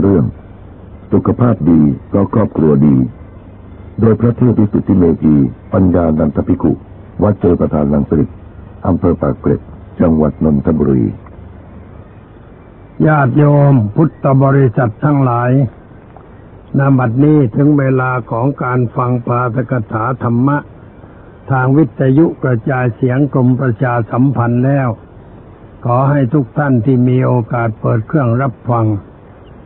เรื่อง สุขภาพดีก็ครอบครัวดี โดยพระเทพวิสุทธิเมธีปัญญานันทภิกุวัดเจอประธานลังสริตอำเภอปากเกร็ด จังหวัดนนทบุรี ญาติโยมพุทธบริษัททั้งหลายนาบัดนี้ถึงเวลาของการฟังปาฐกถาธรรมะ ทางวิทยุกระจายเสียงกรมประชาสัมพันธ์แล้ว ขอให้ทุกท่านที่มีโอกาสเปิดเครื่องรับฟัง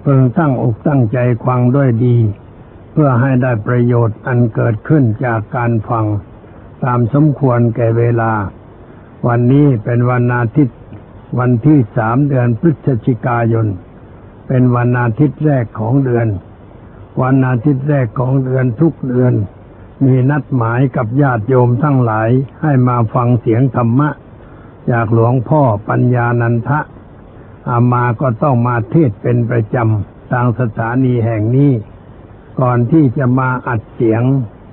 พิ่งตั้งอกตั้งใจฟังด้วยดี เพื่อให้ได้ประโยชน์อันเกิดขึ้นจากการฟัง ตามสมควรแก่เวลา วันนี้เป็นวันอาทิตย์ วันที่สามเดือนพฤศจิกายน เป็นวันอาทิตย์แรกของเดือน วันอาทิตย์แรกของเดือนทุกเดือน มีนัดหมายกับญาติโยมทั้งหลายให้มาฟังเสียงธรรมะ จากหลวงพ่อปัญญานันทะ อามาก็ต้องมาเทศเป็นประจำทางสถานีแห่งนี้ ก่อนที่จะมาอัดเสียง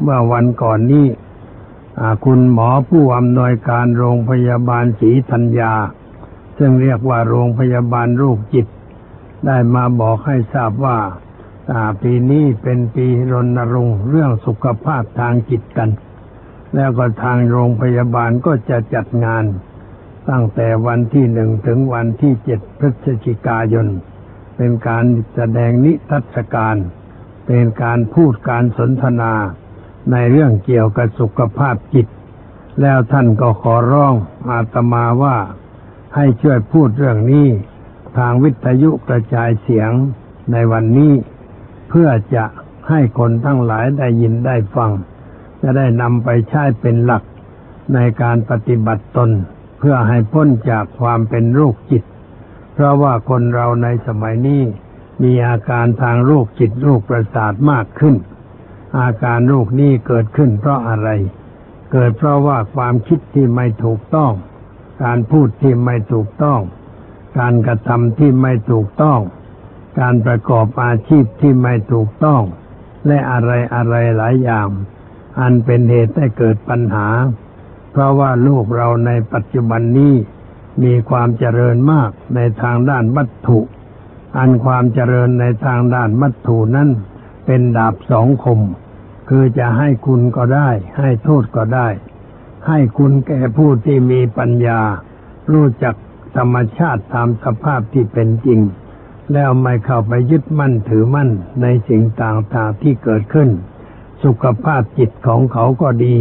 เมื่อวันก่อนนี้คุณหมอผู้อำนวยการโรงพยาบาลศรีธัญญา ซึ่งเรียกว่าโรงพยาบาลโรคจิต ได้มาบอกให้ทราบว่าปีนี้เป็นปีรณรงค์เรื่องสุขภาพทางจิตกัน แล้วก็ทางโรงพยาบาลก็จะจัดงาน ตั้งแต่วันที่หนึ่งถึงวันที่เจ็ดพฤศจิกายน เป็นการแสดงนิทรรศการ เป็นการพูดการสนทนา ในเรื่องเกี่ยวกับสุขภาพจิต แล้วท่านก็ขอร้องอาตมาว่าให้ช่วยพูดเรื่องนี้ ทางวิทยุกระจายเสียงในวันนี้ เพื่อจะให้คนทั้งหลายได้ยินได้ฟัง จะได้นำไปใช้เป็นหลักในการปฏิบัติตน พื่อให้พ้นจากความเป็นโรคจิต เพราะว่าคนเราในสมัยนี้มีอาการทางโรคจิตโรคประสาทมากขึ้น อาการโรคนี้เกิดขึ้นเพราะอะไร เกิดเพราะว่าความคิดที่ไม่ถูกต้อง การพูดที่ไม่ถูกต้อง การกระทำที่ไม่ถูกต้อง การประกอบอาชีพที่ไม่ถูกต้อง และอะไรอะไรหลายอย่าง อันเป็นเหตุให้เกิดปัญหา เพราะว่าโลกเราในปัจจุบันนี้มีความเจริญมากในทางด้านวัตถุ อันความเจริญในทางด้านวัตถุนั้นเป็นดาบสองคม คือจะให้คุณก็ได้ ให้โทษก็ได้ ให้คุณแก่ผู้ที่มีปัญญา รู้จักธรรมชาติตามสภาพที่เป็นจริง แล้วไม่เข้าไปยึดมั่นถือมั่นในสิ่งต่างๆที่เกิดขึ้น สุขภาพจิตของเขาก็ดี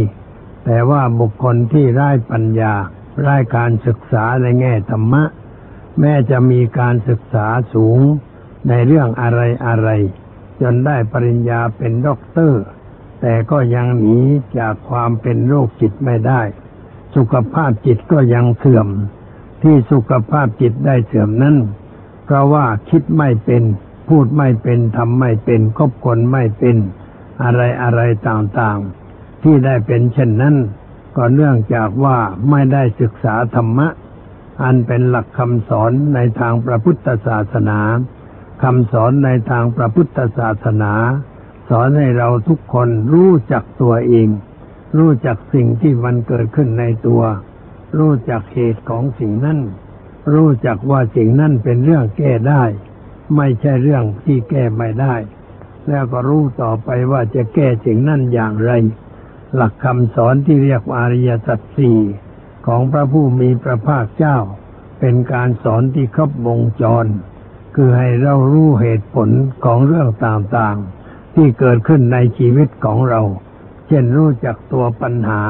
แต่ว่าบุคคลที่ไร้ปัญญาไร้การศึกษาในแง่ธรรมะ แม้จะมีการศึกษาสูงในเรื่องอะไรอะไร จนได้ปริญญาเป็นด็อกเตอร์ แต่ก็ยังหนีจากความเป็นโรคจิตไม่ได้ สุขภาพจิตก็ยังเสื่อม ที่สุขภาพจิตได้เสื่อมนั้นเพราะว่าคิดไม่เป็น พูดไม่เป็นทำไม่เป็นคบคนไม่เป็น อะไรอะไรต่างๆ ที่ได้เป็นเช่นนั้น ก็เนื่องจากว่าไม่ได้ศึกษาธรรมะ อันเป็นหลักคำสอนในทางพระพุทธศาสนาคำสอนในทางพระพุทธศาสนา สอนให้เราทุกคนรู้จักตัวเอง รู้จักสิ่งที่มันเกิดขึ้นในตัว รู้จักเหตุของสิ่งนั้นรู้จักว่าสิ่งนั้นเป็นเรื่องแก้ได้ ไม่ใช่เรื่องที่แก้ไม่ได้ แล้วก็รู้ต่อไปว่าจะแก้สิ่งนั้นอย่างไร หลักคำสอนที่เรียกว่าอริยสัจสี่ของพระผู้มีพระภาคเจ้า เป็นการสอนที่ครบวงจร คือให้เรารู้เหตุผลของเรื่องต่างๆ ที่เกิดขึ้นในชีวิตของเรา เช่นรู้จักตัวปัญหา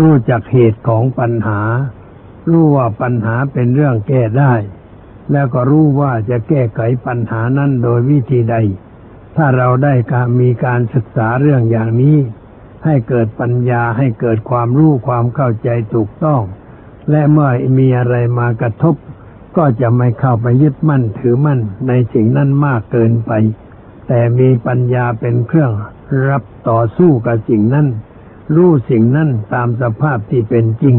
รู้จักเหตุของปัญหา รู้ว่าปัญหาเป็นเรื่องแก้ได้ แล้วก็รู้ว่าจะแก้ไขปัญหานั้นโดยวิธีใด ถ้าเราได้การมีการศึกษาเรื่องอย่างนี้ ให้เกิดปัญญาให้เกิดความรู้ความเข้าใจถูกต้อง และเมื่อมีอะไรมากระทบ ก็จะไม่เข้าไปยึดมั่นถือมั่นในสิ่งนั้นมากเกินไป แต่มีปัญญาเป็นเครื่องรับต่อสู้กับสิ่งนั้นรู้สิ่งนั้นตามสภาพที่เป็นจริง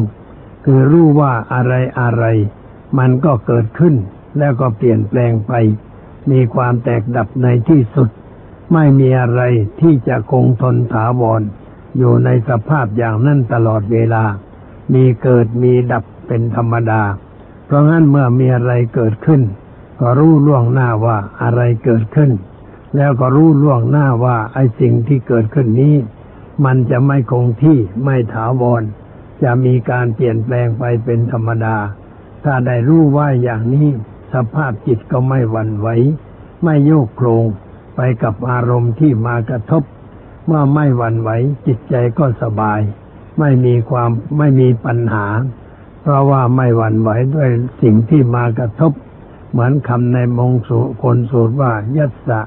คือรู้ว่าอะไรอะไร มันก็เกิดขึ้น แล้วก็เปลี่ยนแปลงไป มีความแตกดับในที่สุด ไม่มีอะไรที่จะคงทนถาวร อยู่ในสภาพอย่างนั้นตลอดเวลา มีเกิดมีดับเป็นธรรมดา เพราะงั้นเมื่อมีอะไรเกิดขึ้น ก็รู้ล่วงหน้าว่าอะไรเกิดขึ้น แล้วก็รู้ล่วงหน้าว่าไอ้สิ่งที่เกิดขึ้นนี้ มันจะไม่คงที่ไม่ถาวร จะมีการเปลี่ยนแปลงไปเป็นธรรมดา ถ้าได้รู้ว่าอย่างนี้สภาพจิตก็ไม่หวั่นไหวไม่โยกโครงไปกับอารมณ์ที่มากระทบ เมื่อไม่หวั่นไหวจิตใจก็สบาย ไม่มีความไม่มีปัญหา เพราะว่าไม่หวั่นไหวด้วยสิ่งที่มากระทบ เหมือนคำในมงสุคนสูตรว่า ยัสสะ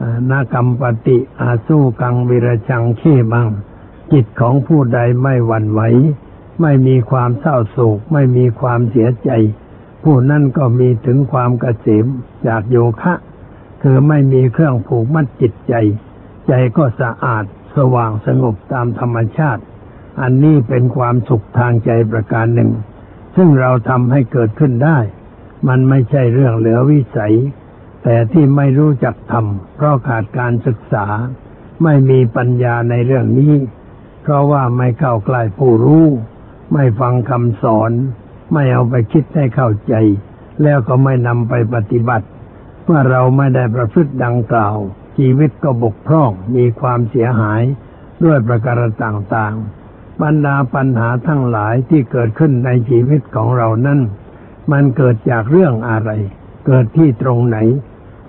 อ่านากรรมปฏิอาสู้กังวิรชังขี้บัง จิตของผู้ใดไม่หวั่นไหว ไม่มีความเศร้าโศก ไม่มีความเสียใจ ผู้นั้นก็มีถึงความเกษมจากโยคะ คือไม่มีเครื่องผูกมัดจิตใจ ใจก็สะอาดสว่างสงบตามธรรมชาติ อันนี้เป็นความสุขทางใจประการหนึ่ง ซึ่งเราทำให้เกิดขึ้นได้ มันไม่ใช่เรื่องเหลือวิสัย แต่ที่ไม่รู้จักทำเพราะขาดการศึกษา ไม่มีปัญญาในเรื่องนี้ เพราะว่าไม่เข้าใกล้ผู้รู้ ไม่ฟังคำสอน ไม่เอาไปคิดให้เข้าใจ แล้วก็ไม่นำไปปฏิบัติ เมื่อเราไม่ได้ประพฤติดังกล่าว ชีวิตก็บกพร่องมีความเสียหายด้วยประการต่างๆ บรรดาปัญหาทั้งหลายที่เกิดขึ้นในชีวิตของเรานั้นมันเกิดจากเรื่องอะไร เกิดที่ตรงไหน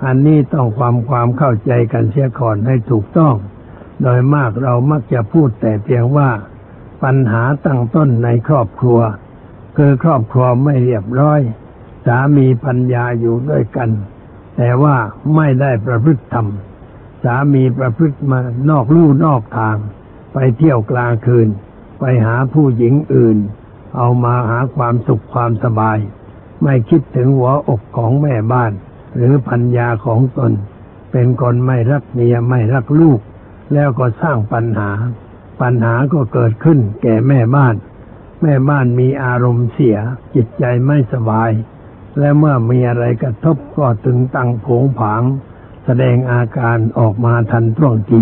อันนี้ต้องความความเข้าใจกันเสียก่อนให้ถูกต้อง โดยมากเรามักจะพูดแต่เพียงว่า ปัญหาตั้งต้นในครอบครัว คือครอบครัวไม่เรียบร้อย สามีปัญญาอยู่ด้วยกัน แต่ว่าไม่ได้ประพฤติธรรม สามีประพฤติมานอกลู่นอกทาง ไปเที่ยวกลางคืน ไปหาผู้หญิงอื่น เอามาหาความสุขความสบาย ไม่คิดถึงหัวอกของแม่บ้าน หรือพัญญาของตน เป็นคนไม่รักเมียไม่รักลูก แล้วก็สร้างปัญหา ปัญหาก็เกิดขึ้นแก่แม่บ้าน แม่บ้านมีอารมณ์เสีย จิตใจไม่สบาย และเมื่อมีอะไรกระทบก็ตึงตังโผงผาง แสดงอาการออกมาทันท่วงที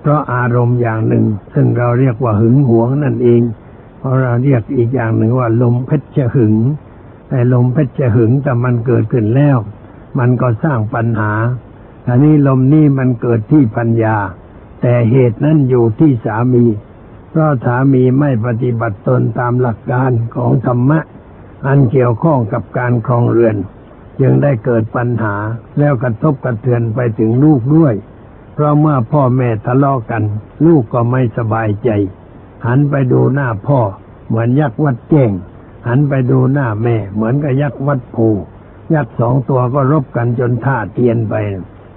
เพราะอารมณ์อย่างหนึ่ง ซึ่งเราเรียกว่าหึงหวงนั่นเอง เพราะเราเรียกอีกอย่างหนึ่งว่า ลมเพชรหึง แต่ลมเพชรหึงแต่มันเกิดขึ้นแล้ว มันก็สร้างปัญหาอันนี้ลมนี่มันเกิดที่ปัญญา แต่เหตุนั้นอยู่ที่สามี เพราะสามีไม่ปฏิบัติตนตามหลักการของธรรมะ อันเกี่ยวข้องกับการครองเรือน จึงได้เกิดปัญหาแล้วกระทบกระเทือนไปถึงลูกด้วย เพราะเมื่อพ่อแม่ทะเลาะกัน ลูกก็ไม่สบายใจ หันไปดูหน้าพ่อ เหมือนยักษ์วัดแจ้งหันไปดูหน้าแม่ เหมือนกับยักษ์วัดภูยักษ์สองตัวก็รบกันจนท่าเตียนไป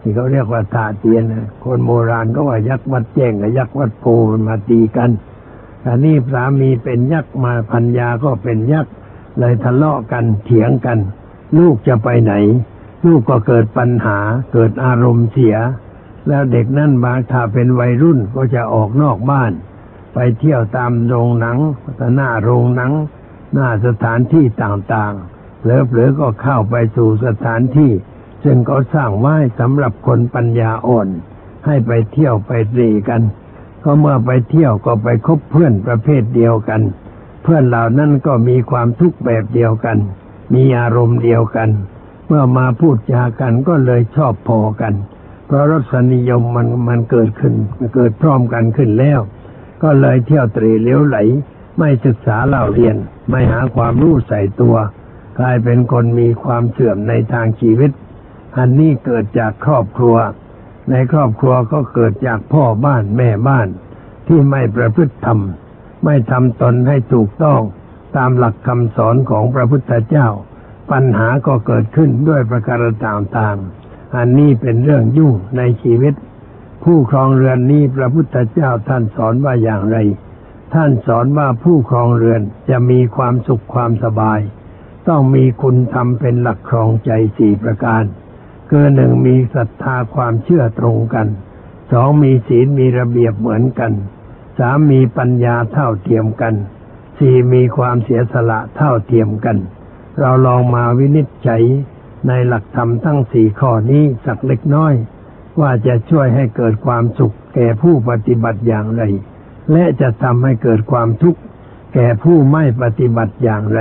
ที่เขาเรียกว่าท่าเตียนคนโบราณก็ว่ายักษ์วัดแจ้งกับยักษ์วัดภูมันมาตีกันอันนี้สามีเป็นยักษ์มาพัญญาก็เป็นยักษ์เลยทะเลาะกันเถียงกัน ลูกจะไปไหน ลูกก็เกิดปัญหา เกิดอารมณ์เสีย แล้วเด็กนั่นบางถ้าเป็นวัยรุ่นก็จะออกนอกบ้าน ไปเที่ยวตามโรงหนังหน้าโรงหนัง หน้าสถานที่ต่างๆเผลอๆก็เข้าไปสู่สถานที่ ซึ่งเขาสร้างไว้สำหรับคนปัญญาอ่อน ให้ไปเที่ยวไปตรีกัน ก็เมื่อไปเที่ยวก็ไปคบเพื่อนประเภทเดียวกัน เพื่อนเหล่านั้นก็มีความทุกข์แบบเดียวกัน มีอารมณ์เดียวกัน เมื่อมาพูดจากันก็เลยชอบพอกัน เพราะรสนิยมมันมันเกิดขึ้นเกิดพร้อมกันขึ้นแล้ว ก็เลยเที่ยวตรีเลี้ยวไหล ไม่ศึกษาเล่าเรียน ไม่หาความรู้ใส่ตัว กลายเป็นคนมีความเสื่อมในทางชีวิต อันนี้เกิดจากครอบครัว ในครอบครัวก็เกิดจากพ่อบ้านแม่บ้าน ที่ไม่ประพฤติธรรมไม่ทำตนให้ถูกต้อง ตามหลักคำสอนของพระพุทธเจ้า ปัญหาก็เกิดขึ้นด้วยประการต่างๆอันนี้เป็นเรื่องยุ่งในชีวิต ผู้ครองเรือนนี้พระพุทธเจ้าท่านสอนว่าอย่างไร ท่านสอนว่าผู้ครองเรือนจะมีความสุขความสบาย ต้องมีคุณธรรมเป็นหลักครองใจสี่ประการคือหนึ่งมีศรัทธาความเชื่อตรงกันสองมีศีลมีระเบียบเหมือนกันสามมีปัญญาเท่าเทียมกัน สี่มีความเสียสละเท่าเทียมกัน เราลองมาวินิจฉัยในหลักธรรมทั้งสี่ข้อนี้สักเล็กน้อย ว่าจะช่วยให้เกิดความสุข แก่ผู้ปฏิบัติอย่างไร และจะทำให้เกิดความทุกข์ แก่ผู้ไม่ปฏิบัติอย่างไร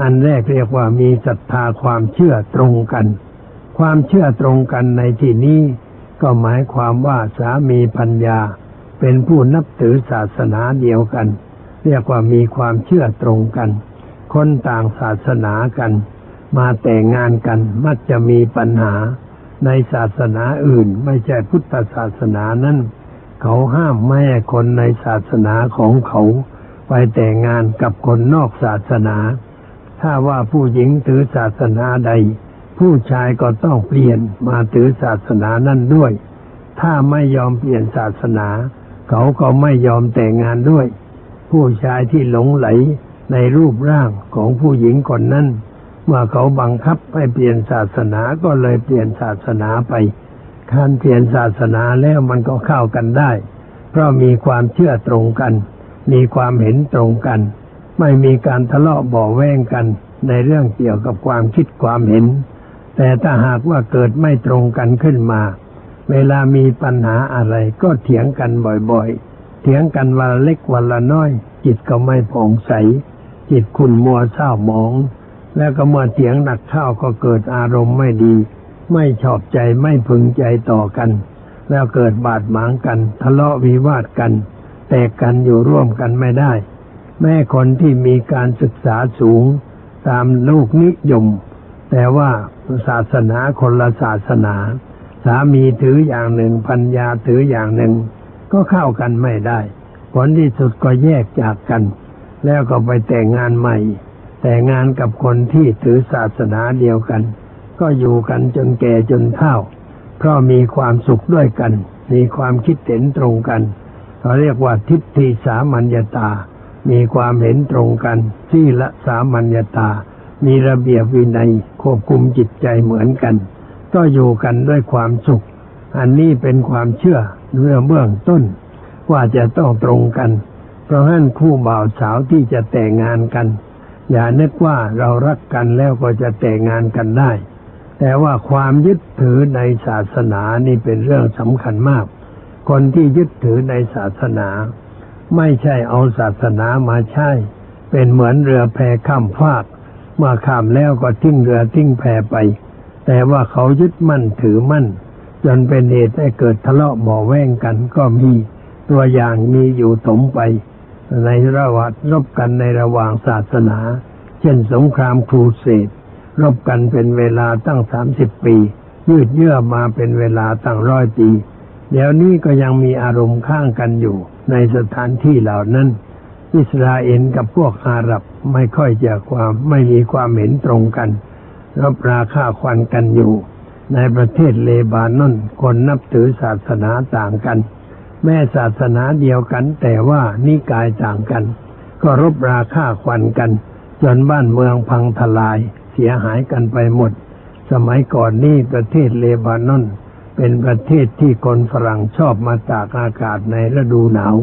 อันแรกเรียกว่ามีศรัทธาความเชื่อตรงกัน ความเชื่อตรงกันในที่นี้ก็หมายความว่าสามีพัญญาเป็นผู้นับถือศาสนาเดียวกัน เรียกว่ามีความเชื่อตรงกัน คนต่างศาสนากัน มาแต่งงานกันมักจะมีปัญหาในศาสนาอื่น ไม่ใช่พุทธศาสนานั้นเขาห้ามไม่ให้คนในศาสนาของเขาไปแต่งงานกับคนนอกศาสนา ถ้าว่าผู้หญิงถือศาสนาใด ผู้ชายก็ต้องเปลี่ยนมาถือศาสนานั้นด้วย ถ้าไม่ยอมเปลี่ยนศาสนา เขาก็ไม่ยอมแต่งงานด้วย ผู้ชายที่หลงไหลในรูปร่างของผู้หญิงคนนั้นเมื่อเขาบังคับให้เปลี่ยนศาสนาก็เลยเปลี่ยนศาสนาไปการเปลี่ยนศาสนาแล้วมันก็เข้ากันได้ เพราะมีความเชื่อตรงกัน มีความเห็นตรงกัน ไม่มีการทะเลาะเบ่อแว้งกันในเรื่องเกี่ยวกับความคิดความเห็น แต่ถ้าหากว่าเกิดไม่ตรงกันขึ้นมา เวลามีปัญหาอะไรก็เถียงกันบ่อยๆ เถียงกันวันเล็กวันละน้อย จิตก็ไม่ผ่องใส จิตขุ่นมัวเศร้าหมอง แล้วก็เมื่อเถียงหนักเข้าก็เกิดอารมณ์ไม่ดี ไม่ชอบใจไม่พึงใจต่อกัน แล้วเกิดบาดหมางกัน ทะเลาะวิวาทกัน แตกกันอยู่ร่วมกันไม่ได้ แม่คนที่มีการศึกษาสูง ตามลูกนิยม แต่ว่าศาสนาคนละศาสนา สามีถืออย่างหนึ่งพัญญาถืออย่างหนึ่ง ก็เข้ากันไม่ได้ ผลที่สุดก็แยกจากกัน แล้วก็ไปแต่งงานใหม่ แต่งงานกับคนที่ถือศาสนาเดียวกัน ก็อยู่กันจนแก่จนเฒ่า เพราะมีความสุขด้วยกัน มีความคิดเห็นตรงกันเขาเรียกว่าทิฏฐิสามัญญาตา มีความเห็นตรงกัน ที่ละสามัญญาตา มีระเบียบวินัยควบคุมจิตใจเหมือนกัน ก็อยู่กันด้วยความสุข อันนี้เป็นความเชื่อ เรื่องเบื้องต้นว่าจะต้องตรงกัน เพราะฉะนั้นคู่บ่าวสาวที่จะแต่งงานกัน อย่านึกว่าเรารักกันแล้วก็จะแต่งงานกันได้ แต่ว่าความยึดถือในศาสนานี่เป็นเรื่องสำคัญมาก คนที่ยึดถือในศาสนา ไม่ใช่เอาศาสนามาใช้ เป็นเหมือนเรือแพข้ามฟากเมื่อข้ามแล้วก็ทิ้งเรือทิ้งแพไป แต่ว่าเขายึดมั่นถือมั่น จนเป็นเหตุให้เกิดทะเลาะเบ่อแว้งกัน ก็มีตัวอย่างมีอยู่ถมไป ในระหว่างรบกันในระหว่างศาสนา เช่นสงครามครูเสดรบกันเป็นเวลาตั้งสามสิบปี ยืดเยื้อมาเป็นเวลาตั้งร้อยปี เดี๋ยวนี้ก็ยังมีอารมณ์ข้างกันอยู่ ในสถานที่เหล่านั้น อิสราเอลกับพวกอาหรับไม่ค่อยจะความไม่มีความเห็นตรงกันรบราค่าควันกันอยู่ ในประเทศเลบานอนคนนับถือศาสนาต่างกัน แม่ศาสนาเดียวกัน แต่ว่านิกายต่างกัน ก็รบราค่าควันกัน จนบ้านเมืองพังทลายเสียหายกันไปหมด สมัยก่อนนี่ประเทศเลบานอนเป็นประเทศที่คนฝรั่งชอบมาตากอากาศในฤดูหนาว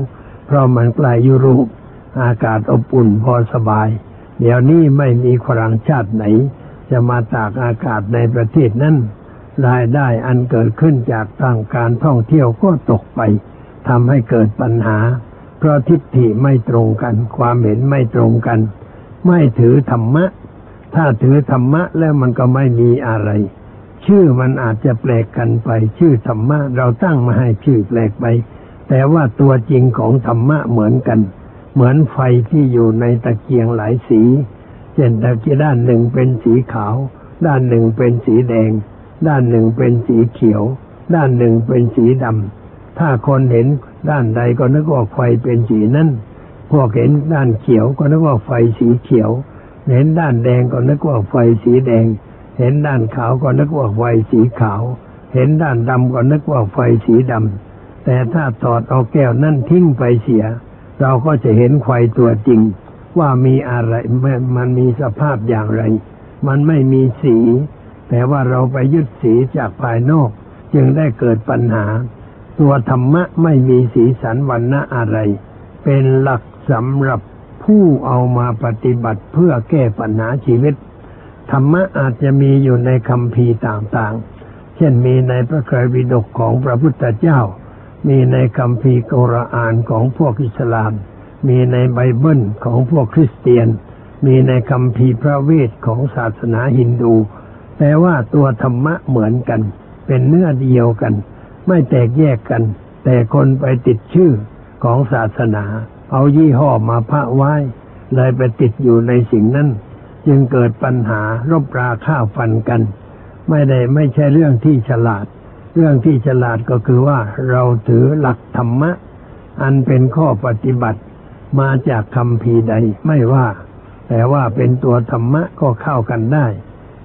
เพราะมันใกล้ยุโรปอากาศอบอุ่นพอสบาย เดี๋ยวนี้ไม่มีฝรั่งชาติไหน จะมาตากอากาศในประเทศนั้น รายได้อันเกิดขึ้นจากทางการท่องเที่ยวก็ตกไปทำให้เกิดปัญหา เพราะทิฏฐิไม่ตรงกัน ความเห็นไม่ตรงกัน ไม่ถือธรรมะ ถ้าถือธรรมะแล้วมันก็ไม่มีอะไร ชื่อมันอาจจะแปลกกันไป ชื่อธรรมะเราตั้งมาให้ชื่อแปลกไป แต่ว่าตัวจริงของธรรมะเหมือนกัน เหมือนไฟที่อยู่ในตะเกียงหลายสีเช่นตะเกียงด้านหนึ่งเป็นสีขาว ด้านหนึ่งเป็นสีแดง ด้านหนึ่งเป็นสีเขียว ด้านหนึ่งเป็นสีดำถ้าคนเห็นด้านใดก็นึกว่าไฟเป็นสีนั้นพวกเห็นด้านเขียวก็นึกว่าไฟสีเขียว เห็นด้านแดงก็นึกว่าไฟสีแดง เห็นด้านขาวก็นึกว่าไฟสีขาว เห็นด้านดำก็นึกว่าไฟสีดำแต่ถ้าถอดเอาแก้วนั่นทิ้งไปเสีย เราก็จะเห็นไฟตัวจริง ว่ามีอะไรมันมีสภาพอย่างไร มันไม่มีสี แต่ว่าเราไปยึดสีจากภายนอก จึงได้เกิดปัญหา ตัวธรรมะไม่มีสีสันวันณะอะไร เป็นหลักสำหรับผู้เอามาปฏิบัติเพื่อแก้ปัญหาชีวิต ธรรมะอาจจะมีอยู่ในคำพีต่างๆ เช่นมีในพระไตรปิฎกของพระพุทธเจ้า มีในคำพีกุรอานของพวกอิสลาม มีในไบเบิลของพวกคริสเตียน มีในคำพีพระเวทของศาสนาฮินดู แต่ว่าตัวธรรมะเหมือนกัน เป็นเนื้อเดียวกัน ไม่แตกแยกกัน แต่คนไปติดชื่อของศาสนา เอายี่ห้อมาพระไว้ เลยไปติดอยู่ในสิ่งนั้นจึงเกิดปัญหารบราข้าวฟันกัน ไม่ได้ไม่ใช่เรื่องที่ฉลาด เรื่องที่ฉลาดก็คือว่าเราถือหลักธรรมะ อันเป็นข้อปฏิบัติ มาจากคำพีใดไม่ว่า แต่ว่าเป็นตัวธรรมะก็เข้ากันได้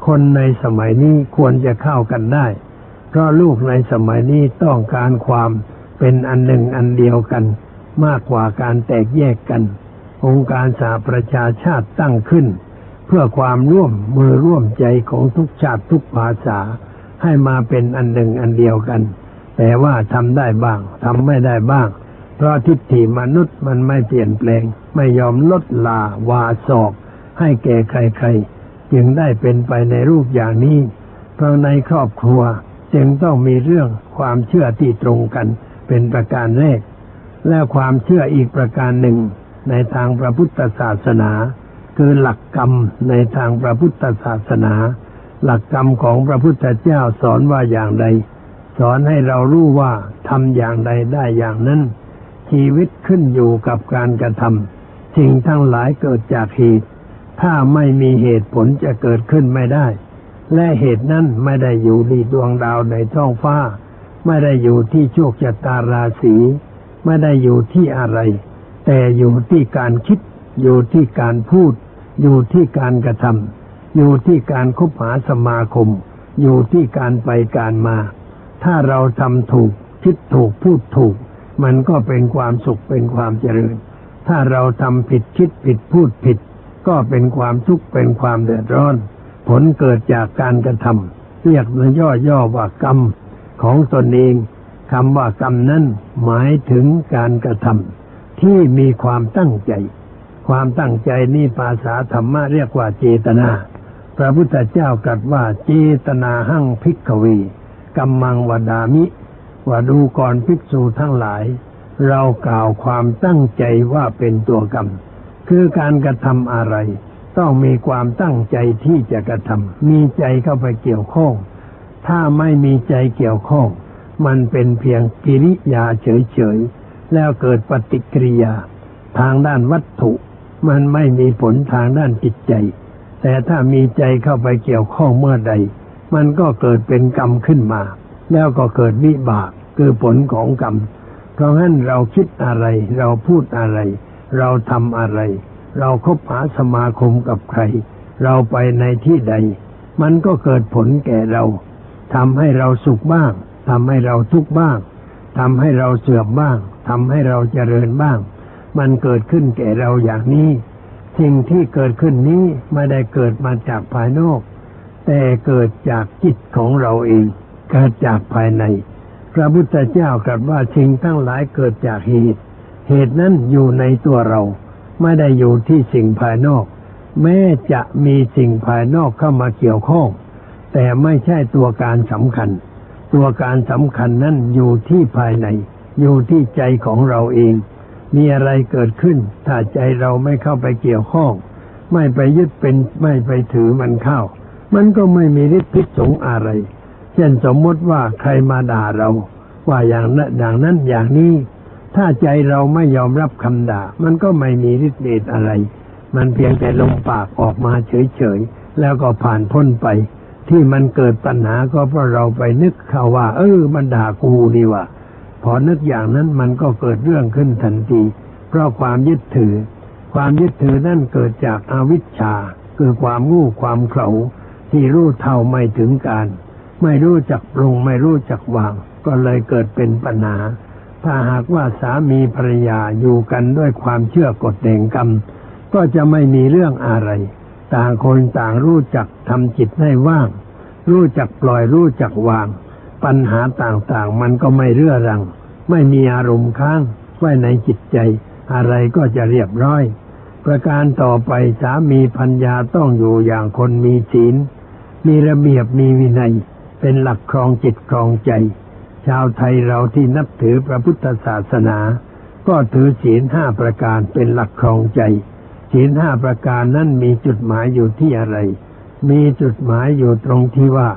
คนในสมัยนี้ควรจะเข้ากันได้ เพราะลูกในสมัยนี้ต้องการความเป็นอันหนึ่งอันเดียวกัน มากกว่าการแตกแยกกัน องค์การสหประชาชาติตั้งขึ้น เพื่อความร่วมมือร่วมใจของทุกชาติทุกภาษา ให้มาเป็นอันหนึ่งอันเดียวกัน แต่ว่าทำได้บ้างทำไม่ได้บ้าง เพราะทิฏฐิมนุษย์มันไม่เปลี่ยนแปลง ไม่ยอมลดลาวาศอกให้แก่ใครๆ จึงได้เป็นไปในรูปอย่างนี้ เพราะในครอบครัวจึงต้องมีเรื่องความเชื่อที่ตรงกันเป็นประการแรก และความเชื่ออีกประการหนึ่ง ในทางพระพุทธศาสนา คือหลักกรรมในทางพระพุทธศาสนา หลักกรรมของพระพุทธเจ้าสอนว่าอย่างใด สอนให้เรารู้ว่าทำอย่างใดได้อย่างนั้น ชีวิตขึ้นอยู่กับการกระทำสิ่งทั้งหลายเกิดจากเหตุ ถ้าไม่มีเหตุผลจะเกิดขึ้นไม่ได้ และเหตุนั้นไม่ได้อยู่ที่ดวงดาวในท้องฟ้า ไม่ได้อยู่ที่โชคชะตาราศีไม่ได้อยู่ที่อะไร แต่อยู่ที่การคิด อยู่ที่การพูด อยู่ที่การกระทำอยู่ที่การคบหาสมาคม อยู่ที่การไปการมา ถ้าเราทำถูกคิดถูกพูดถูก มันก็เป็นความสุขเป็นความเจริญ ถ้าเราทำผิดคิดผิดพูดผิด ก็เป็นความทุกข์เป็นความเดือดร้อน ผลเกิดจากการกระทำเรียกในย่อๆว่ากรรมของตนเองคำว่ากรรมนั้นหมายถึงการกระทำที่มีความตั้งใจ ความตั้งใจนี่ภาษาธรรมะเรียกว่าเจตนา พระพุทธเจ้าตรัสว่าเจตนาหั่งพิกเวกัมมังวดามิว่าดูก่อนภิกษุทั้งหลาย เรากล่าวความตั้งใจว่าเป็นตัวกรรม คือการกระทำอะไร ต้องมีความตั้งใจที่จะกระทำมีใจเข้าไปเกี่ยวข้อง ถ้าไม่มีใจเกี่ยวข้อง มันเป็นเพียงกิริยาเฉยๆ แล้วเกิดปฏิกิริยา ทางด้านวัตถุ มันไม่มีผลทางด้านจิตใจ แต่ถ้ามีใจเข้าไปเกี่ยวข้องเมื่อใด มันก็เกิดเป็นกรรมขึ้นมา แล้วก็เกิดวิบากคือผลของกรรม เพราะงั้นเราคิดอะไรเราพูดอะไร เราทำอะไร เราคบหาสมาคมกับใคร เราไปในที่ใด มันก็เกิดผลแก่เราทำให้เราสุขบ้างทำให้เราทุกข์บ้างทำให้เราเสื่อมบ้างทำให้เราเจริญบ้าง มันเกิดขึ้นแก่เราอย่างนี้ สิ่งที่เกิดขึ้นนี้ไม่ได้เกิดมาจากภายนอก แต่เกิดจากจิตของเราเอง เกิดจากภายใน พระพุทธเจ้ากลับว่าสิ่งทั้งหลายเกิดจากเหตุ เหตุนั้นอยู่ในตัวเรา ไม่ได้อยู่ที่สิ่งภายนอก แม้จะมีสิ่งภายนอกเข้ามาเกี่ยวข้อง แต่ไม่ใช่ตัวการสำคัญ ตัวการสำคัญนั้นอยู่ที่ภายใน อยู่ที่ใจของเราเอง มีอะไรเกิดขึ้น ถ้าใจเราไม่เข้าไปเกี่ยวข้อง ไม่ไปยึดเป็นไม่ไปถือมันเข้า มันก็ไม่มีฤทธิ์พิษสงอะไร เช่นสมมติว่าใครมาด่าเรา ว่าอย่างนั้นอย่างนั้นอย่างนี้ ถ้าใจเราไม่ยอมรับคำด่า มันก็ไม่มีฤทธิ์เดชอะไร มันเพียงแต่ลมปากออกมาเฉยๆ แล้วก็ผ่านพ้นไป ที่มันเกิดปัญหาก็เพราะเราไปนึกเขาว่า เออ มันด่ากูนี่ว่า พอนึกอย่างนั้นมันก็เกิดเรื่องขึ้นทันที เพราะความยึดถือ ความยึดถือนั่นเกิดจากอาวิชชา คือความงู้ความเขลาที่รู้เท่าไม่ถึงการ ไม่รู้จักปรุงไม่รู้จักวาง ก็เลยเกิดเป็นปัญหา ถ้าหากว่าสามีภรรยาอยู่กันด้วยความเชื่อกฎแห่งกรรม ก็จะไม่มีเรื่องอะไร ต่างคนต่างรู้จักทำจิตให้ว่าง รู้จักปล่อยรู้จักวาง ปัญหาต่างๆ มันก็ไม่เรื่อรัง ไม่มีอารมณ์ค้างไว้ในจิตใจ อะไรก็จะเรียบร้อย ประการต่อไปสามีพัญญาต้องอยู่อย่างคนมีศีล มีระเบียบมีวินัย เป็นหลักครองจิตครองใจ ชาวไทยเราที่นับถือพระพุทธศาสนา ก็ถือศีลห้าประการเป็นหลักครองใจ ศีลห้าประการนั้นมีจุดหมายอยู่ที่อะไร มีจุดหมายอยู่ตรงที่ว่า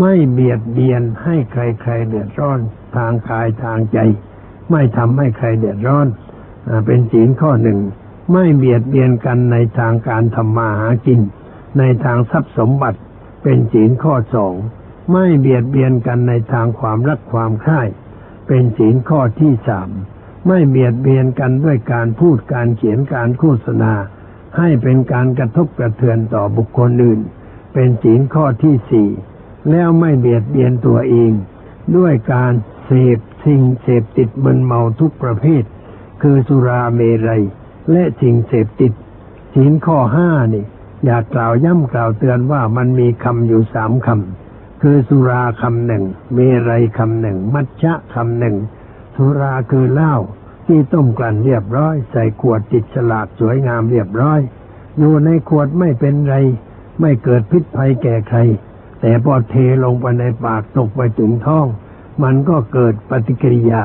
ไม่เบียดเบียนให้ใครๆเดือดร้อนทางกายทางใจ ไม่ทำให้ใครเดือดร้อนอเป็นศีลข้อหนึ่ง ไม่เบียดเบียนกันในทางการทำมาหากิน ในทางทรัพย์สมบัติเป็นศีลข้อสอง ไม่เบียดเบียนกันในทางความรักความใคร่เป็นศีลข้อที่สามไม่เบียดเบียนกันด้วยการพูดการเขียนการโฆษณา ให้เป็นการกระทบกระเทือนต่อบุคคลอื่น เป็นศีลข้อที่สี่แล้วไม่เบียดเบียนตัวเอง ด้วยการเสพสิ่งเสพติดมึนเมาทุกประเภท คือสุราเมรัยและสิ่งเสพติดศีลข้อห้านี่ อยากกล่าวย่ำกล่าวเตือนว่ามันมีคำอยู่สามคำ คือสุราคำหนึ่ง เมรัยคำหนึ่ง มัชชะคำหนึ่ง สุราคือเหล้าที่ต้มกลั่นเรียบร้อย ใส่ขวดติดฉลากสวยงามเรียบร้อย อยู่ในขวดไม่เป็นไร ไม่เกิดพิษภัยแก่ใคร แต่พอเทลงไปในปากตกไปถึงท้อง มันก็เกิดปฏิกิริยา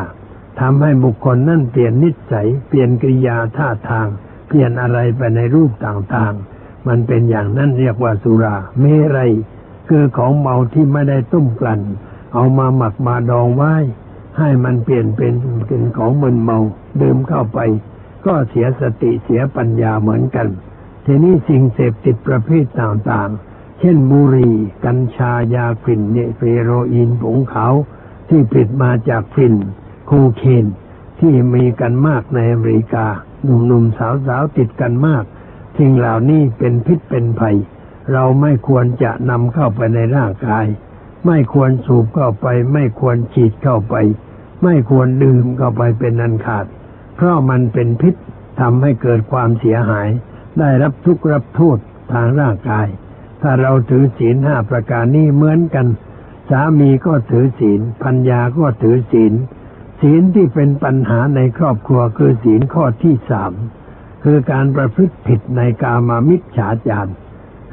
ทำให้บุคคลนั่นเปลี่ยนนิสัย เปลี่ยนกิริยาท่าทาง เปลี่ยนอะไรไปในรูปต่างๆ มันเป็นอย่างนั้นเรียกว่าสุรา เมรัย คือของเมาที่ไม่ได้ต้มกลั่น เอามาหมักมาดองไว้ ให้มันเปลี่ยนเป็นเป็นของมึนเมาดื่มเข้าไป ก็เสียสติเสียปัญญาเหมือนกัน ทีนี้สิ่งเสพติดประเภทต่างๆ เช่นบุหรี่กัญชายาฝิ่นเนเฟโรอีนผงขาวที่ผลิตมาจากฝิ่นโคเคนที่มีกันมากในอเมริกาหนุ่มๆสาวๆติดกันมากสิ่งเหล่านี้เป็นพิษเป็นภัย เราไม่ควรจะนำเข้าไปในร่างกาย ไม่ควรสูบเข้าไป ไม่ควรฉีดเข้าไป ไม่ควรดื่มเข้าไปเป็นอันขาด เพราะมันเป็นพิษทำให้เกิดความเสียหาย ได้รับทุกข์รับโทษทางร่างกาย ถ้าเราถือศีลห้าประการนี้เหมือนกัน สามีก็ถือศีลพัญญาก็ถือศีล ศีลที่เป็นปัญหาในครอบครัวคือศีลข้อที่สามคือการประพฤติผิดในกามามิจฉาจาร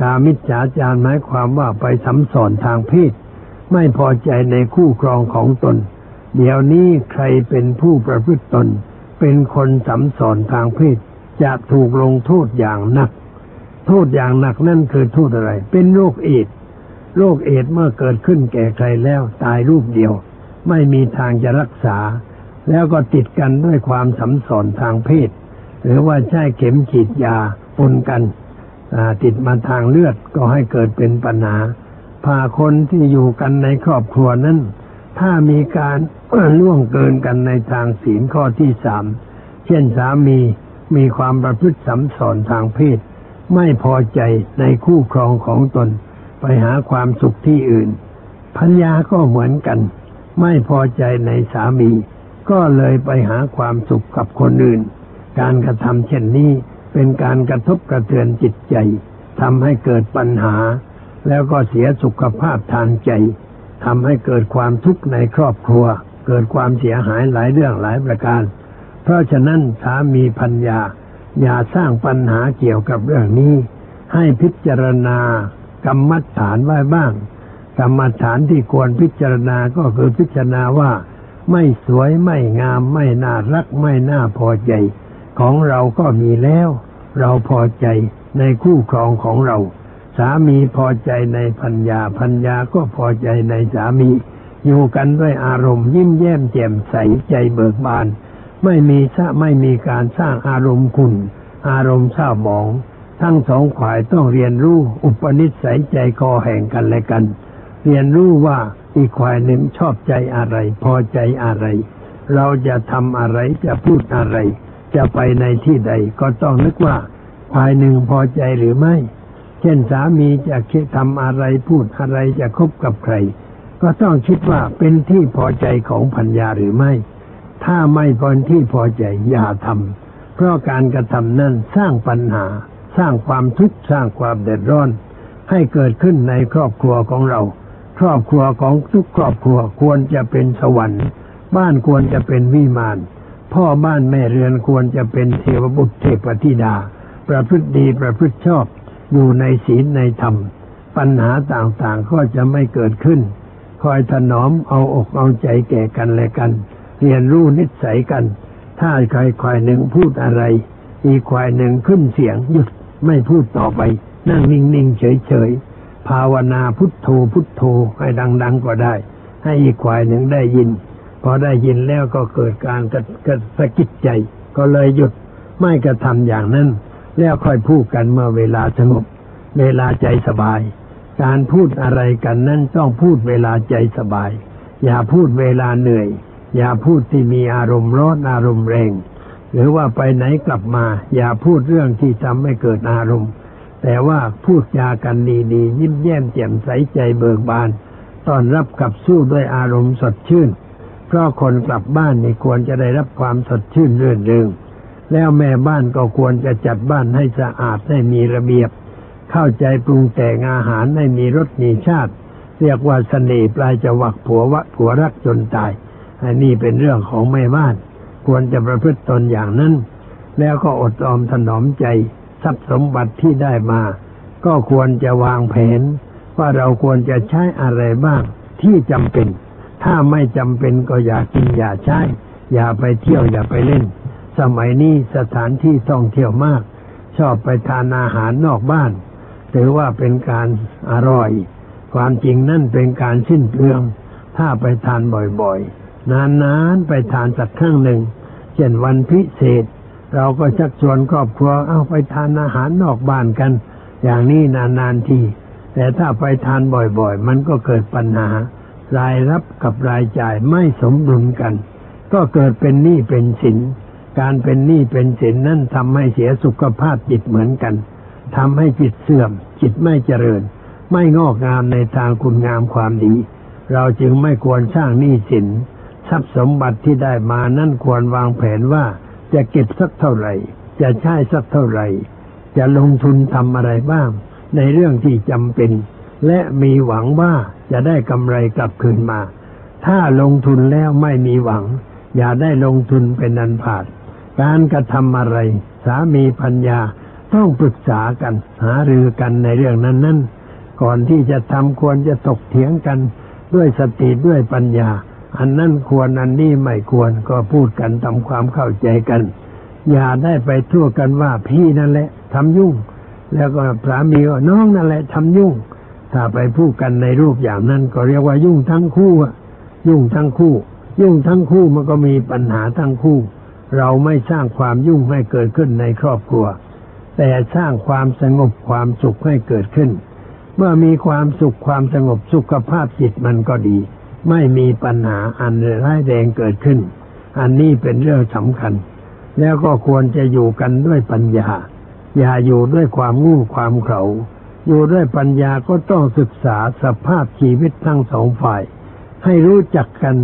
กามิจฉาจารหมายความว่าไปสัมสอนทางเพศ ไม่พอใจในคู่ครองของตน เดี๋ยวนี้ใครเป็นผู้ประพฤติตน เป็นคนสัมสอนทางเพศ จะถูกลงโทษอย่างหนัก โทษอย่างหนักนั่นคือโทษอะไร เป็นโรคเอดโรคเอดเมื่อเกิดขึ้นแก่ใครแล้วตายรูปเดียว ไม่มีทางจะรักษา แล้วก็ติดกันด้วยความสัมสอนทางเพศ หรือว่าใช้เข็มฉีดยาปนกัน ติดมาทางเลือดก็ให้เกิดเป็นปัญหาพาคนที่อยู่กันในครอบครัวนั้น ถ้ามีการล่วงเกินกันในทางศีลข้อที่สามเช่นสามีมีความประพฤติสัมสอนทางเพศ ไม่พอใจในคู่ครองของตน ไปหาความสุขที่อื่นพัญญาก็เหมือนกัน ไม่พอใจในสามี ก็เลยไปหาความสุขกับคนอื่น การกระทำเช่นนี้ เป็นการกระทบกระเทือนจิตใจทำให้เกิดปัญหา แล้วก็เสียสุขภาพทางใจทำให้เกิดความทุกข์ในครอบครัว เกิดความเสียหายหลายเรื่องหลายประการ เพราะฉะนั้นสามีพัญญาอย่าสร้างปัญหาเกี่ยวกับเรื่องนี้ ให้พิจารณากรรมฐานไว้บ้างกรรมฐานที่ควรพิจารณาก็คือพิจารณาว่า ไม่สวยไม่งามไม่น่ารักไม่น่าพอใจ ของเราก็มีแล้ว เราพอใจในคู่ครองของเรา สามีพอใจในพัญญาพัญญาก็พอใจในสามี อยู่กันด้วยอารมณ์ยิ้มแย้มแจ่มใสใจเบิกบาน ไม่มีซะไม่มีการสร้างอารมณ์คุณอารมณ์เศร้าหมอง ทั้งสองฝ่ายต้องเรียนรู้อุปนิสัยใจคอแห่งกันและกัน เรียนรู้ว่าอีกฝ่ายหนึ่งชอบใจอะไร พอใจอะไร เราจะทำอะไรจะพูดอะไร จะไปในที่ใดก็ต้องนึกว่าฝ่ายหนึ่งพอใจหรือไม่ เช่นสามีจะคิดทำอะไรพูดอะไรจะคบกับใคร ก็ต้องคิดว่าเป็นที่พอใจของพัญญาหรือไม่ ถ้าไม่พอที่พอใจอย่าทำเพราะการกระทำนั้นสร้างปัญหา สร้างความทุกข์สร้างความเดือดร้อน ให้เกิดขึ้นในครอบครัวของเรา ครอบครัวของทุกครอบครัวควรจะเป็นสวรรค์ บ้านควรจะเป็นวิมาน พ่อบ้านแม่เรือนควรจะเป็นเทวบุตรเทพธิดา ประพฤติดีประพฤติชอบ อยู่ในศีลในธรรม ปัญหาต่างๆก็จะไม่เกิดขึ้น คอยถนอมเอาอกเอาใจแก่กันและกัน เรียนรู้นิสัยกัน ถ้าใครควายหนึ่งพูดอะไร อีกควายหนึ่งขึ้นเสียงหยุดไม่พูดต่อไป นั่งนิ่งๆเฉยภาวนาพุทโธพุทโธให้ดัง ๆก็ได้ ให้อีกฝ่ายหนึ่งได้ยิน พอได้ยินแล้วก็เกิดการกระกระสะกิดใจ ก็เลยหยุดไม่กระทำอย่างนั้น แล้วค่อยพูดกันเมื่อเวลาสงบ เวลาใจสบาย การพูดอะไรกันนั้นต้องพูดเวลาใจสบาย อย่าพูดเวลาเหนื่อย อย่าพูดที่มีอารมณ์ร้อนอารมณ์แรง หรือว่าไปไหนกลับมา อย่าพูดเรื่องที่ทำให้เกิดอารมณ์ แต่ว่าพูดจากันดีๆยิ้มแย้มแจ่มใสใจเบิกบาน ตอนรับกับสู้ด้วยอารมณ์สดชื่น เพราะคนกลับบ้านนี่ควรจะได้รับความสดชื่นเรื่นเริงแล้วแม่บ้านก็ควรจะจัดบ้านให้สะอาดให้มีระเบียบ เข้าใจปรุงแต่งอาหารให้มีรสมีชาติ เรียกว่าเสน่ห์ปลายจะวักผัววะผัวรักจนตาย อันนี้เป็นเรื่องของแม่บ้าน ควรจะประพฤติตนอย่างนั้น แล้วก็อดออมถนอมใจ ทรัพย์สมบัติที่ได้มา ก็ควรจะวางแผน ว่าเราควรจะใช้อะไรบ้างที่จำเป็น ถ้าไม่จำเป็นก็อย่ากินอย่าใช้ อย่าไปเที่ยวอย่าไปเล่น สมัยนี้สถานที่ท่องเที่ยวมาก ชอบไปทานอาหารนอกบ้าน ถือว่าเป็นการอร่อย ความจริงนั่นเป็นการสิ้นเปลือง ถ้าไปทานบ่อยๆ นานๆไปทานสักครั้งหนึ่ง เช่นวันพิเศษ เราก็ชักชวนครอบครัวเอาไปทานอาหารนอกบ้านกัน อย่างนี้นานๆทีแต่ถ้าไปทานบ่อยๆ มันก็เกิดปัญหา รายรับกับรายจ่ายไม่สมดุลกัน ก็เกิดเป็นหนี้เป็นสิน การเป็นหนี้เป็นสินนั่นทำให้เสียสุขภาพจิตเหมือนกันทำให้จิตเสื่อม จิตไม่เจริญ ไม่งอกงามในทางคุณงามความดี เราจึงไม่ควรสร้างหนี้สิน ทรัพย์สมบัติที่ได้มานั่นควรวางแผนว่าจะเก็บสักเท่าไหร่ จะใช้สักเท่าไหร่ จะลงทุนทำอะไรบ้าง ในเรื่องที่จำเป็น และมีหวังว่าจะได้กำไรกลับคืนมา ถ้าลงทุนแล้วไม่มีหวัง อย่าได้ลงทุนเป็นนันผาด การกระทำอะไร สามีพัญญาต้องปรึกษากัน หารือกันในเรื่องนั้นนั้นก่อนที่จะทำควรจะตกเถียงกันด้วยสติด้วยปัญญา อันนั้นควรอันนี้ไม่ควรก็พูดกันทำความเข้าใจกัน อย่าได้ไปทั่วกันว่าพี่นั่นแหละทำยุ่ง แล้วก็สามีว่าน้องนั่นแหละทำยุ่ง ถ้าไปพูดกันในรูปอย่างนั้น ก็เรียกว่ายุ่งทั้งคู่ยุ่งทั้งคู่ ยุ่งทั้งคู่มันก็มีปัญหาทั้งคู่ เราไม่สร้างความยุ่งให้เกิดขึ้นในครอบครัว แต่สร้างความสงบความสุขให้เกิดขึ้น เมื่อมีความสุขความสงบสุขภาพจิตมันก็ดี ไม่มีปัญหาอันร้ายแรงเกิดขึ้น อันนี้เป็นเรื่องสำคัญ แล้วก็ควรจะอยู่กันด้วยปัญญา อย่าอยู่ด้วยความงู้ความเข่า อยู่ด้วยปัญญาก็ต้องศึกษาสภาพชีวิตทั้งสองฝ่าย ให้รู้จักกัน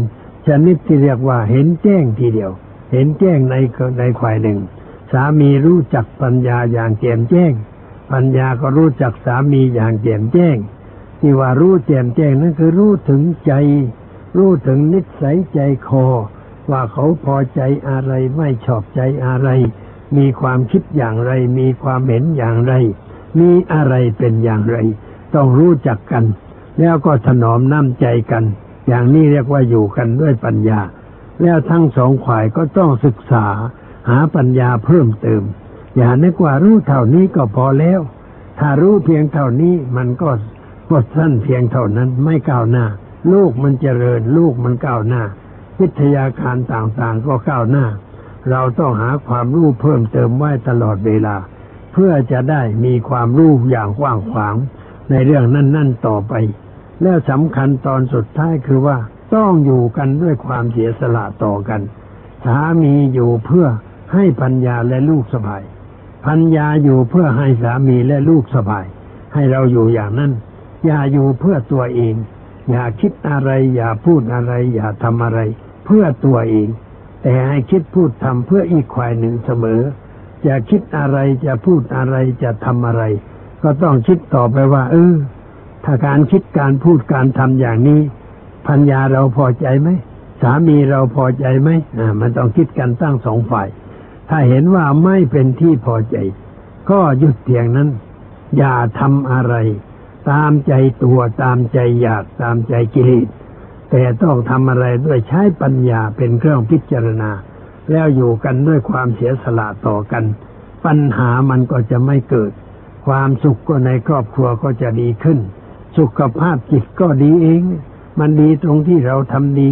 ชนิดที่เรียกว่าเห็นแจ้งทีเดียว เห็นแจ้งในในฝ่ายหนึ่ง สามีรู้จักปัญญาอย่างแจ่มแจ้ง ปัญญาก็รู้จักสามีอย่างแจ่มแจ้งที่ว่ารู้แจ่มแจ้งนั่นคือรู้ถึงใจ รู้ถึงนิสัยใจคอ ว่าเขาพอใจอะไรไม่ชอบใจอะไร มีความคิดอย่างไร มีความเห็นอย่างไร มีอะไรเป็นอย่างไร ต้องรู้จักกัน แล้วก็ถนอมน้ำใจกัน อย่างนี้เรียกว่าอยู่กันด้วยปัญญา แล้วทั้งสองฝ่ายก็ต้องศึกษา หาปัญญาเพิ่มเติม อย่านึกว่ารู้เท่านี้ก็พอแล้ว ถ้ารู้เพียงเท่านี้มันก็หมดสั้นเพียงเท่านั้นไม่ก้าวหน้า ลูกมันเจริญ ลูกมันก้าวหน้า วิทยาการต่างๆก็ก้าวหน้า เราต้องหาความรู้เพิ่มเติมไว้ตลอดเวลา เพื่อจะได้มีความรู้อย่างกว้างขวางในเรื่องนั้นๆ ต่อไป แล้วสำคัญตอนสุดท้ายคือว่าต้องอยู่กันด้วยความเสียสละต่อกัน สามีอยู่เพื่อให้ปัญญาและลูกสบายพัญญาอยู่เพื่อให้สามีและลูกสบาย ให้เราอยู่อย่างนั้น อย่าอยู่เพื่อตัวเอง อย่าคิดอะไร อย่าพูดอะไร อย่าทำอะไร เพื่อตัวเอง แต่ให้คิดพูดทำเพื่ออีกฝ่ายหนึ่งเสมอ จะคิดอะไรจะพูดอะไรจะทำอะไร ก็ต้องคิดต่อไปว่า เออ ถ้าการคิดการพูดการทำอย่างนี้พัญญาเราพอใจไหมสามีเราพอใจไหมอ่า มันต้องคิดกันตั้งสองฝ่าย ถ้าเห็นว่าไม่เป็นที่พอใจ ก็หยุดเพียงนั้น อย่าทำอะไร ตามใจตัวตามใจอยากตามใจกิเลสแต่ต้องทำอะไรด้วยใช้ปัญญาเป็นเครื่องพิจารณา แล้วอยู่กันด้วยความเสียสละต่อกัน ปัญหามันก็จะไม่เกิด ความสุขก็ในครอบครัวก็จะดีขึ้น สุขภาพจิตก็ดีเอง มันดีตรงที่เราทำดี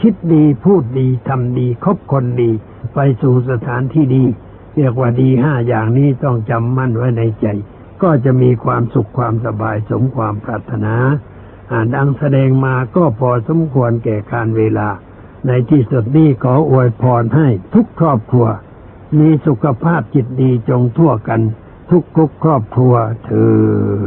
คิดดีพูดดีทำดีคบคนดี ไปสู่สถานที่ดี เรียกว่าดีห้าอย่างนี้ต้องจำมั่นไว้ในใจ ก็จะมีความสุขความสบายสมความปรารถนา อ่านดังแสดงมาก็พอสมควรแก่การเวลา ในที่สุดนี้ขออวยพรให้ทุกครอบครัว มีสุขภาพจิตดีจงทั่วกัน ทุกทุกครอบครัวเธอ